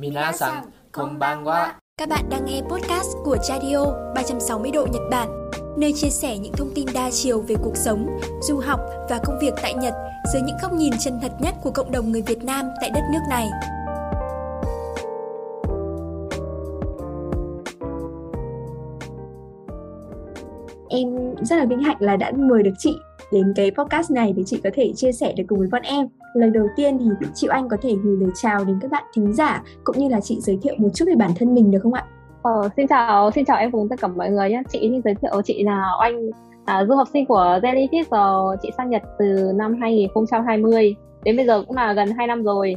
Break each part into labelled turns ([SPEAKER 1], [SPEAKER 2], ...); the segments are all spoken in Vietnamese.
[SPEAKER 1] Minasan, konbanwa.
[SPEAKER 2] Các bạn đang nghe podcast của Radio 360 độ Nhật Bản, nơi chia sẻ những thông tin đa chiều về cuộc sống, du học và công việc tại Nhật dưới những góc nhìn chân thật nhất của cộng đồng người Việt Nam tại đất nước này.
[SPEAKER 3] Em rất là vinh hạnh là đã mời được chị đến cái podcast này để chị có thể chia sẻ được cùng với bọn em lời đầu tiên thì chị Anh có thể gửi lời chào đến các bạn thính giả cũng như là chị giới thiệu một chút về bản thân mình được không ạ?
[SPEAKER 4] Ờ, xin chào, xin chào em cùng tất cả mọi người nhé. Chị xin giới thiệu chị là Oanh, à, du học sinh của Jellyfish rồi chị sang Nhật từ năm 2020. Đến bây giờ cũng là gần 2 năm rồi.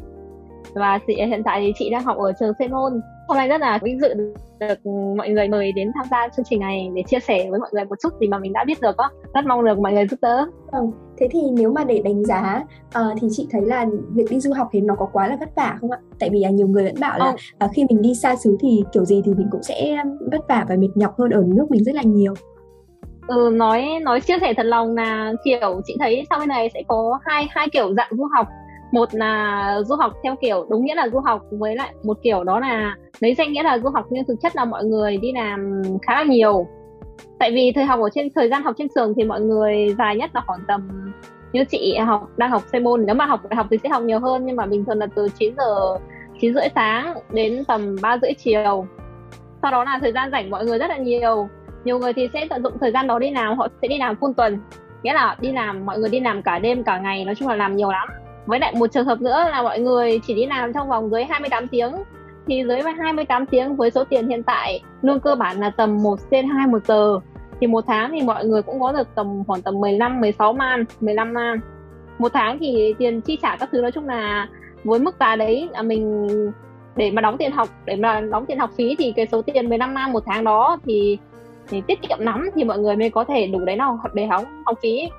[SPEAKER 4] Và chị hiện tại thì chị đang học ở trường Seoul. Hôm nay rất là vinh dự được mọi người mời đến tham gia chương trình này để chia sẻ với mọi người một chút gì mà mình đã biết được á. Rất mong được mọi người giúp đỡ.
[SPEAKER 3] Vâng, thế thì nếu mà để đánh giá uh, thì chị thấy là việc đi du học thì nó có quá là vất vả không ạ? Tại vì uh, nhiều người vẫn bảo là uh, khi mình đi xa xứ thì kiểu gì thì mình cũng sẽ vất vả và mệt nhọc hơn ở nước mình rất là nhiều.
[SPEAKER 4] Ừ, nói nói chia sẻ thật lòng là kiểu chị thấy sau bên này sẽ có hai hai kiểu dạng du học một là du học theo kiểu, đúng nghĩa là du học với lại một kiểu đó là lấy danh nghĩa là du học nhưng thực chất là mọi người đi làm khá là nhiều. Tại vì thời học ở trên, thời gian học trên trường thì mọi người dài nhất là khoảng tầm như chị học, đang học xây môn nếu mà học đại học thì sẽ học nhiều hơn, nhưng mà bình thường là từ 9 giờ 9 rưỡi sáng đến tầm 3 rưỡi chiều. Sau đó là thời gian rảnh mọi người rất là nhiều. Nhiều người thì sẽ tận dụng thời gian đó đi làm, họ sẽ đi làm full tuần. Nghĩa là đi làm, mọi người đi làm cả đêm cả ngày, nói chung là làm nhiều lắm với lại một trường hợp nữa là mọi người chỉ đi làm trong vòng dưới 28 tiếng. Thì dưới 28 tiếng với số tiền hiện tại, lương cơ bản là tầm 1 trên 2 một giờ. Thì một tháng thì mọi người cũng có được tầm khoảng tầm 15 16 man 15 man. Một tháng thì tiền chi trả các thứ nói chung là với mức giá đấy là mình, để mà đóng tiền học, để mà đóng tiền học phí thì cái số tiền 15 man một tháng đó thì thì tiết kiệm lắm thì mọi người mới có thể đủ đấy nào để học học phí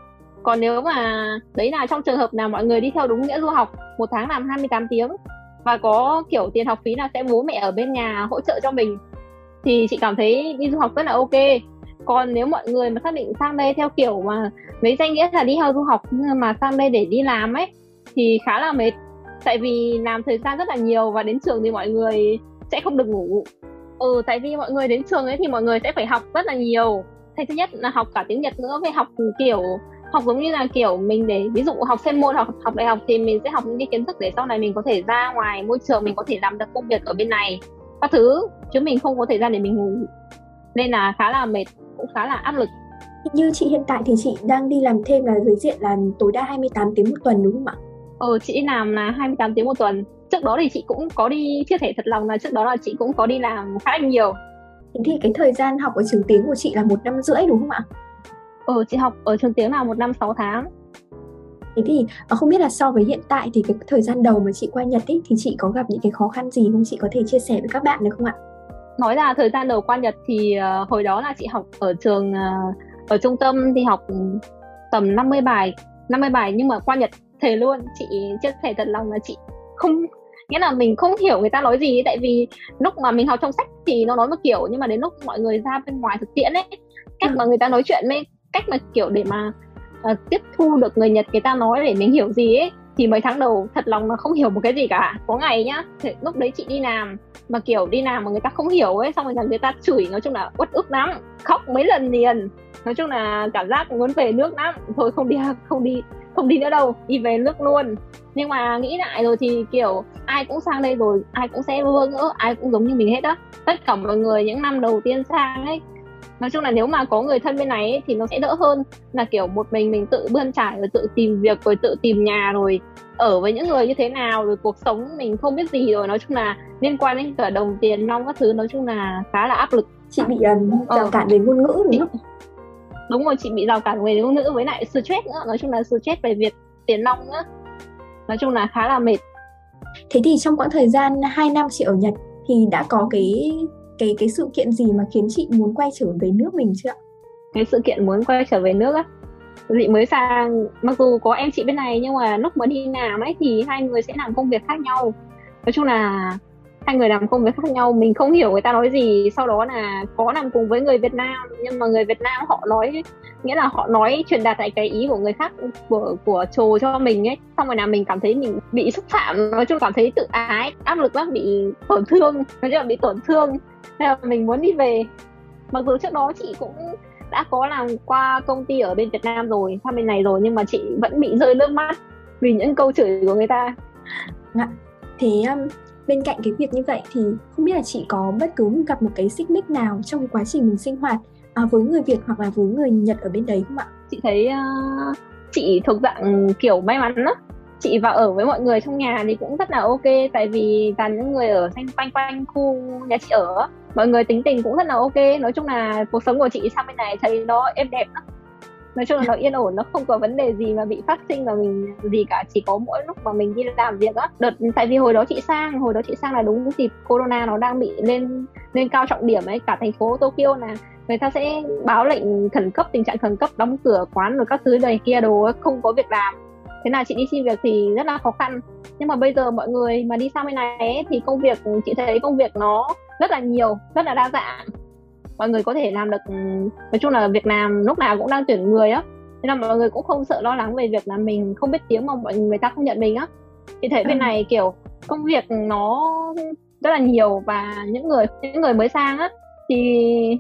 [SPEAKER 4] còn nếu mà đấy là trong trường hợp nào mọi người đi theo đúng nghĩa du học, một tháng làm 28 tiếng và có kiểu tiền học phí là sẽ bố mẹ ở bên nhà hỗ trợ cho mình, thì chị cảm thấy đi du học rất là ok. Còn nếu mọi người mà xác định sang đây theo kiểu mà lấy danh nghĩa là đi theo du học nhưng mà sang đây để đi làm ấy, thì khá là mệt. Tại vì làm thời gian rất là nhiều và đến trường thì mọi người sẽ không được ngủ. Ừ tại vì mọi người đến trường ấy thì mọi người sẽ phải học rất là nhiều. Thay thứ nhất là học cả tiếng Nhật nữa với học kiểu học giống như là kiểu mình để ví dụ học 専 môn hoặc học đại học thì mình sẽ học những cái kiến thức để sau này mình có thể ra ngoài môi trường mình có thể làm được công việc ở bên này. Các thứ chứ mình không có thời gian để mình ngủ. Nên là khá là mệt cũng khá là áp lực.
[SPEAKER 3] Như chị hiện tại thì chị đang đi làm thêm là dưới diện là tối đa 28 tiếng một tuần đúng không ạ?
[SPEAKER 4] Ờ chị làm là 28 tiếng một tuần. Trước đó thì chị cũng có đi chia sẻ thật lòng là trước đó là chị cũng có đi làm khá là nhiều.
[SPEAKER 3] Thế thì cái thời gian học ở trường tiếng của chị là một năm rưỡi đúng không ạ?
[SPEAKER 4] Ừ, chị học ở trường tiếng là một năm 6 tháng.
[SPEAKER 3] Thế thì ờ, không biết là so với hiện tại thì cái thời gian đầu mà chị qua Nhật ấy thì chị có gặp những cái khó khăn gì không? Chị có thể chia sẻ với các bạn được không ạ?
[SPEAKER 4] Nói là thời gian đầu qua Nhật thì uh, hồi đó là chị học ở trường uh, ở trung tâm thì học tầm 50 bài, 50 bài nhưng mà qua Nhật thề luôn, chị chia sẻ thật lòng là chị không nghĩa là mình không hiểu người ta nói gì tại vì lúc mà mình học trong sách thì nó nói một kiểu nhưng mà đến lúc mọi người ra bên ngoài thực tiễn ấy cách ừ. mà người ta nói chuyện ấy cách mà kiểu để mà uh, tiếp thu được người Nhật người ta nói để mình hiểu gì ấy thì mấy tháng đầu thật lòng là không hiểu một cái gì cả. Có ngày nhá thì lúc đấy chị đi làm mà kiểu đi làm mà người ta không hiểu ấy xong rồi là người ta chửi nói chung là uất ức lắm khóc mấy lần liền. Nói chung là cảm giác muốn về nước lắm. Thôi không đi không đi không đi nữa đâu đi về nước luôn. Nhưng mà nghĩ lại rồi thì kiểu ai cũng sang đây rồi ai cũng sẽ vơ ngỡ ai cũng giống như mình hết á. Tất cả mọi người những năm đầu tiên sang ấy nói chung là nếu mà có người thân bên này ấy, thì nó sẽ đỡ hơn là kiểu một mình mình tự bươn trải rồi tự tìm việc rồi tự tìm nhà rồi ở với những người như thế nào rồi cuộc sống mình không biết gì rồi. Nói chung là liên quan đến cả đồng tiền nong các thứ nói chung là khá là áp lực.
[SPEAKER 3] Chị bị um, rào cản về ngôn ngữ đúng không?
[SPEAKER 4] Đúng rồi chị bị rào cản về ngôn ngữ với lại stress nữa. Nói chung là stress về việc tiền nong nữa. Nói chung là khá là mệt.
[SPEAKER 3] Thế thì trong quãng thời gian 2 năm chị ở Nhật thì đã có cái cái cái sự kiện gì mà khiến chị muốn quay trở về nước mình chưa
[SPEAKER 4] cái sự kiện muốn quay trở về nước á? Chị mới sang, mặc dù có em chị bên này nhưng mà lúc mà đi làm ấy thì hai người sẽ làm công việc khác nhau. Nói chung là hai người làm công việc khác nhau mình không hiểu người ta nói gì sau đó là có làm cùng với người Việt Nam. Nhưng mà người Việt Nam họ nói nghĩa là họ nói truyền đạt lại cái ý của người khác của của trồ cho mình ấy. Xong rồi là mình cảm thấy mình bị xúc phạm nói chung cảm thấy tự ái áp lực lắm bị tổn thương nói chung là bị tổn thương. Nên là mình muốn đi về. Mặc dù trước đó chị cũng đã có làm qua công ty ở bên Việt Nam rồi sang bên này rồi nhưng mà chị vẫn bị rơi nước mắt vì những câu chửi của người ta.
[SPEAKER 3] Thì thế um, bên cạnh cái việc như vậy thì không biết là chị có bất cứ gặp một cái xích mích nào trong cái quá trình mình sinh hoạt à, với người Việt hoặc là với người Nhật ở bên đấy không ạ?
[SPEAKER 4] Chị thấy uh, chị thuộc dạng kiểu may mắn đó chị vào ở với mọi người trong nhà thì cũng rất là ok tại vì toàn những người ở xanh quanh quanh khu nhà chị ở mọi người tính tình cũng rất là ok. Nói chung là cuộc sống của chị sang bên này thấy nó êm đẹp lắm nói chung là nó yên ổn nó không có vấn đề gì mà bị phát sinh và mình gì cả chỉ có mỗi lúc mà mình đi làm việc á. Đợt tại vì hồi đó chị sang hồi đó chị sang là đúng dịp corona nó đang bị lên lên cao trọng điểm ấy cả thành phố Tokyo là người ta sẽ báo lệnh khẩn cấp tình trạng khẩn cấp đóng cửa quán rồi các thứ này kia đồ không có việc làm. Thế là chị đi xin việc thì rất là khó khăn. Nhưng mà bây giờ mọi người mà đi sang bên này ấy, thì công việc chị thấy công việc nó rất là nhiều rất là đa dạng mọi người có thể làm được nói chung là việc làm lúc nào cũng đang tuyển người á nên là mọi người cũng không sợ lo lắng về việc là mình không biết tiếng mà mọi người ta không nhận mình á thì thấy bên ừ. này kiểu công việc nó rất là nhiều và những người những người mới sang á thì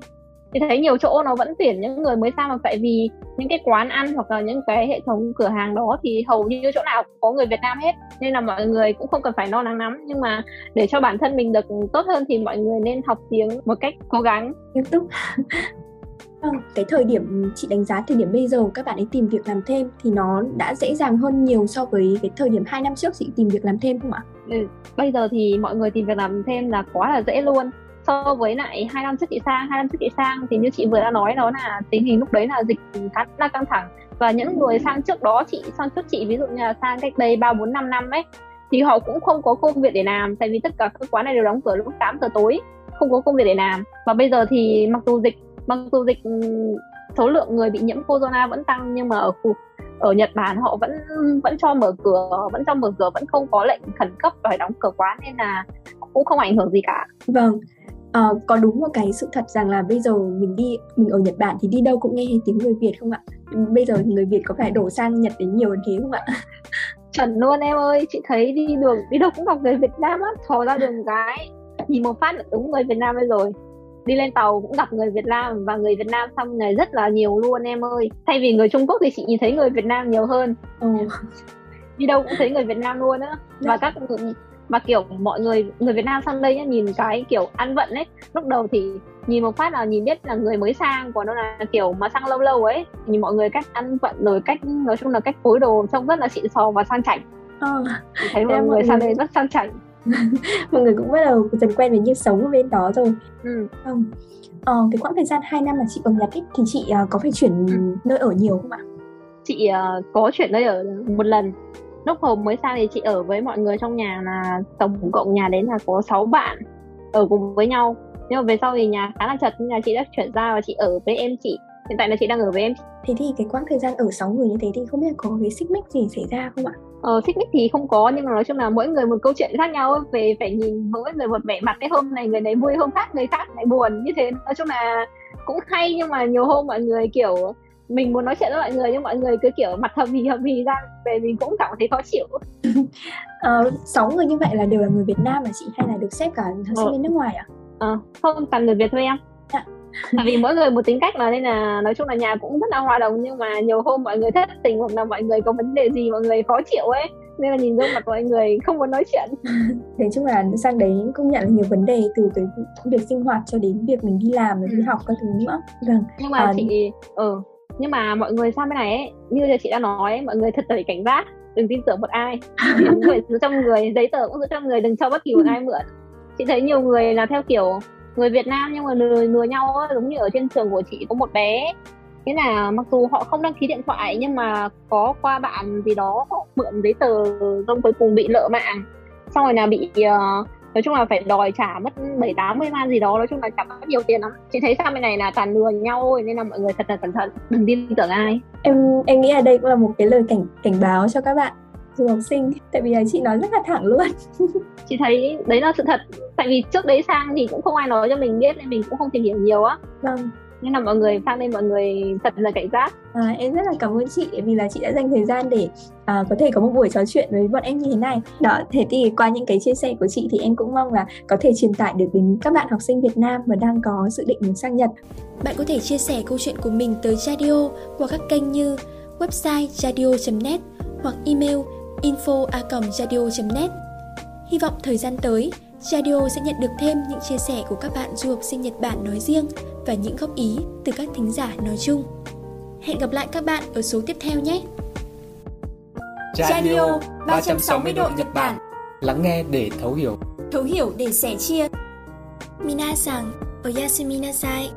[SPEAKER 4] thì thấy nhiều chỗ nó vẫn tuyển những người mới sang mà tại vì những cái quán ăn hoặc là những cái hệ thống cửa hàng đó thì hầu như chỗ nào cũng có người Việt Nam hết nên là mọi người cũng không cần phải lo lắng lắm. Nhưng mà để cho bản thân mình được tốt hơn thì mọi người nên học tiếng một cách cố gắng.
[SPEAKER 3] Nghiêm túc Vâng, cái thời điểm chị đánh giá thời điểm bây giờ các bạn ấy tìm việc làm thêm thì nó đã dễ dàng hơn nhiều so với cái thời điểm 2 năm trước chị tìm việc làm thêm không ạ?
[SPEAKER 4] Ừ, bây giờ thì mọi người tìm việc làm thêm là quá là dễ luôn so với lại hai năm trước chị sang hai năm trước chị sang thì như chị vừa đã nói đó là tình hình lúc đấy là dịch khá là căng thẳng. Và những người sang trước đó chị sang trước chị ví dụ như là sang cách đây ba bốn năm năm ấy thì họ cũng không có công việc để làm. Tại vì tất cả các quán này đều đóng cửa lúc 8 giờ tối không có công việc để làm. Và bây giờ thì mặc dù dịch mặc dù dịch ừ, số lượng người bị nhiễm corona vẫn tăng nhưng mà ở khu ở Nhật Bản họ vẫn vẫn cho mở cửa vẫn cho mở cửa vẫn không có lệnh khẩn cấp phải đóng cửa quán nên là cũng không ảnh hưởng gì cả.
[SPEAKER 3] Vâng, uh, có đúng một cái sự thật rằng là bây giờ mình đi mình ở Nhật Bản thì đi đâu cũng nghe tiếng người Việt không ạ? Bây giờ người Việt có phải đổ sang Nhật đến nhiều hơn thế không ạ?
[SPEAKER 4] Chuẩn luôn em ơi, chị thấy đi đường đi đâu cũng gặp người Việt Nam á, thò ra đường cái nhìn một phát là đúng người Việt Nam rồi đi lên tàu cũng gặp người Việt Nam và người Việt Nam xong này rất là nhiều luôn em ơi thay vì người Trung Quốc thì chị nhìn thấy người Việt Nam nhiều hơn ừ. đi đâu cũng thấy người Việt Nam luôn á và các mà kiểu mọi người người Việt Nam sang đây nhá, nhìn cái kiểu ăn vận ấy lúc đầu thì nhìn một phát là nhìn biết là người mới sang còn nó là kiểu mà sang lâu lâu ấy nhìn mọi người cách ăn vận rồi cách nói chung là cách phối đồ trông rất là xịn sò và sang chảnh ờ. thấy mọi người sang đây rất sang chảnh
[SPEAKER 3] mọi người cũng bắt đầu dần quen với như sống ở bên đó rồi ừ. um, ờ, cái quãng thời gian 2 năm mà chị ở Nhật ấy, thì chị uh, có phải chuyển ừ. nơi ở nhiều không ạ?
[SPEAKER 4] Chị uh, có chuyển nơi ở một lần lúc hồi mới sang thì chị ở với mọi người trong nhà là tổng cộng nhà đến là có 6 bạn ở cùng với nhau. Nhưng mà về sau thì nhà khá là chật nên là chị đã chuyển ra và chị ở với em chị. Hiện tại là chị đang ở với em
[SPEAKER 3] thế thì cái quãng thời gian ở 6 người như thế thì không biết có cái xích mích gì xảy ra không ạ?
[SPEAKER 4] Ờ xích mích thì không có nhưng mà nói chung là mỗi người một câu chuyện khác nhau về phải nhìn mỗi người một vẻ mặt cái hôm này người này vui hôm khác người khác lại buồn như thế. Nói chung là cũng hay nhưng mà nhiều hôm mọi người kiểu mình muốn nói chuyện với mọi người nhưng mọi người cứ kiểu mặt hầm hì hầm hì ra về mình cũng cảm thấy khó chịu.
[SPEAKER 3] Ờ, sáu người như vậy là đều là người Việt Nam mà chị? Hay là được xếp cả học sinh bên nước ngoài à?
[SPEAKER 4] Ờ, không toàn người Việt thôi em. Dạ. tại vì mỗi người một tính cách mà nên là nói chung là nhà cũng rất là hòa đồng nhưng mà nhiều hôm mọi người thất tình hoặc là mọi người có vấn đề gì mọi người khó chịu ấy. Nên là nhìn gương mặt mọi người không muốn nói chuyện.
[SPEAKER 3] Nói chung là sang đấy công nhận là nhiều vấn đề từ cái việc sinh hoạt cho đến việc mình đi làm và đi ừ. học các thứ nữa.
[SPEAKER 4] Vâng. Nhưng mà à, chị ừ nhưng mà mọi người sang bên này ấy như chị đã nói mọi người thật là cảnh giác đừng tin tưởng một ai. Người giữ trong người giấy tờ cũng giữ trong người đừng cho bất kỳ một ai mượn. Chị thấy nhiều người là theo kiểu người Việt Nam nhưng mà lừa lừa nhau ấy, giống như ở trên trường của chị có một bé thế là mặc dù họ không đăng ký điện thoại nhưng mà có qua bạn gì đó họ mượn giấy tờ xong cuối cùng bị lỡ mạng. Xong rồi là bị uh, nói chung là phải đòi trả mất bảy tám mươi man gì đó nói chung là trả mất nhiều tiền lắm. Chị thấy sang bên này là toàn lừa nhau thôi nên là mọi người thật là cẩn thận đừng tin tưởng ai.
[SPEAKER 3] Em em nghĩ là đây cũng là một cái lời cảnh cảnh báo cho các bạn du học sinh tại vì là chị nói rất là thẳng luôn.
[SPEAKER 4] Chị thấy đấy là sự thật tại vì trước đấy sang thì cũng không ai nói cho mình biết nên mình cũng không tìm hiểu nhiều á.
[SPEAKER 3] Vâng
[SPEAKER 4] nên là mọi người sang đây mọi người thật là cảnh giác.
[SPEAKER 3] À, em rất là cảm ơn chị vì là chị đã dành thời gian để à, có thể có một buổi trò chuyện với bọn em như thế này. Đó thế thì qua những cái chia sẻ của chị thì em cũng mong là có thể truyền tải được đến các bạn học sinh Việt Nam mà đang có dự định muốn sang Nhật.
[SPEAKER 2] Bạn có thể chia sẻ câu chuyện của mình tới Radio qua các kênh như website radio.net hoặc email info@radio.net. Hy vọng thời gian tới, Radio sẽ nhận được thêm những chia sẻ của các bạn du học sinh Nhật Bản nói riêng và những góp ý từ các thính giả nói chung. Hẹn gặp lại các bạn ở số tiếp theo nhé!
[SPEAKER 1] Radio 360 độ Nhật Bản Lắng nghe để thấu hiểu
[SPEAKER 2] Thấu hiểu để sẻ chia Minasan, oyasumi nasai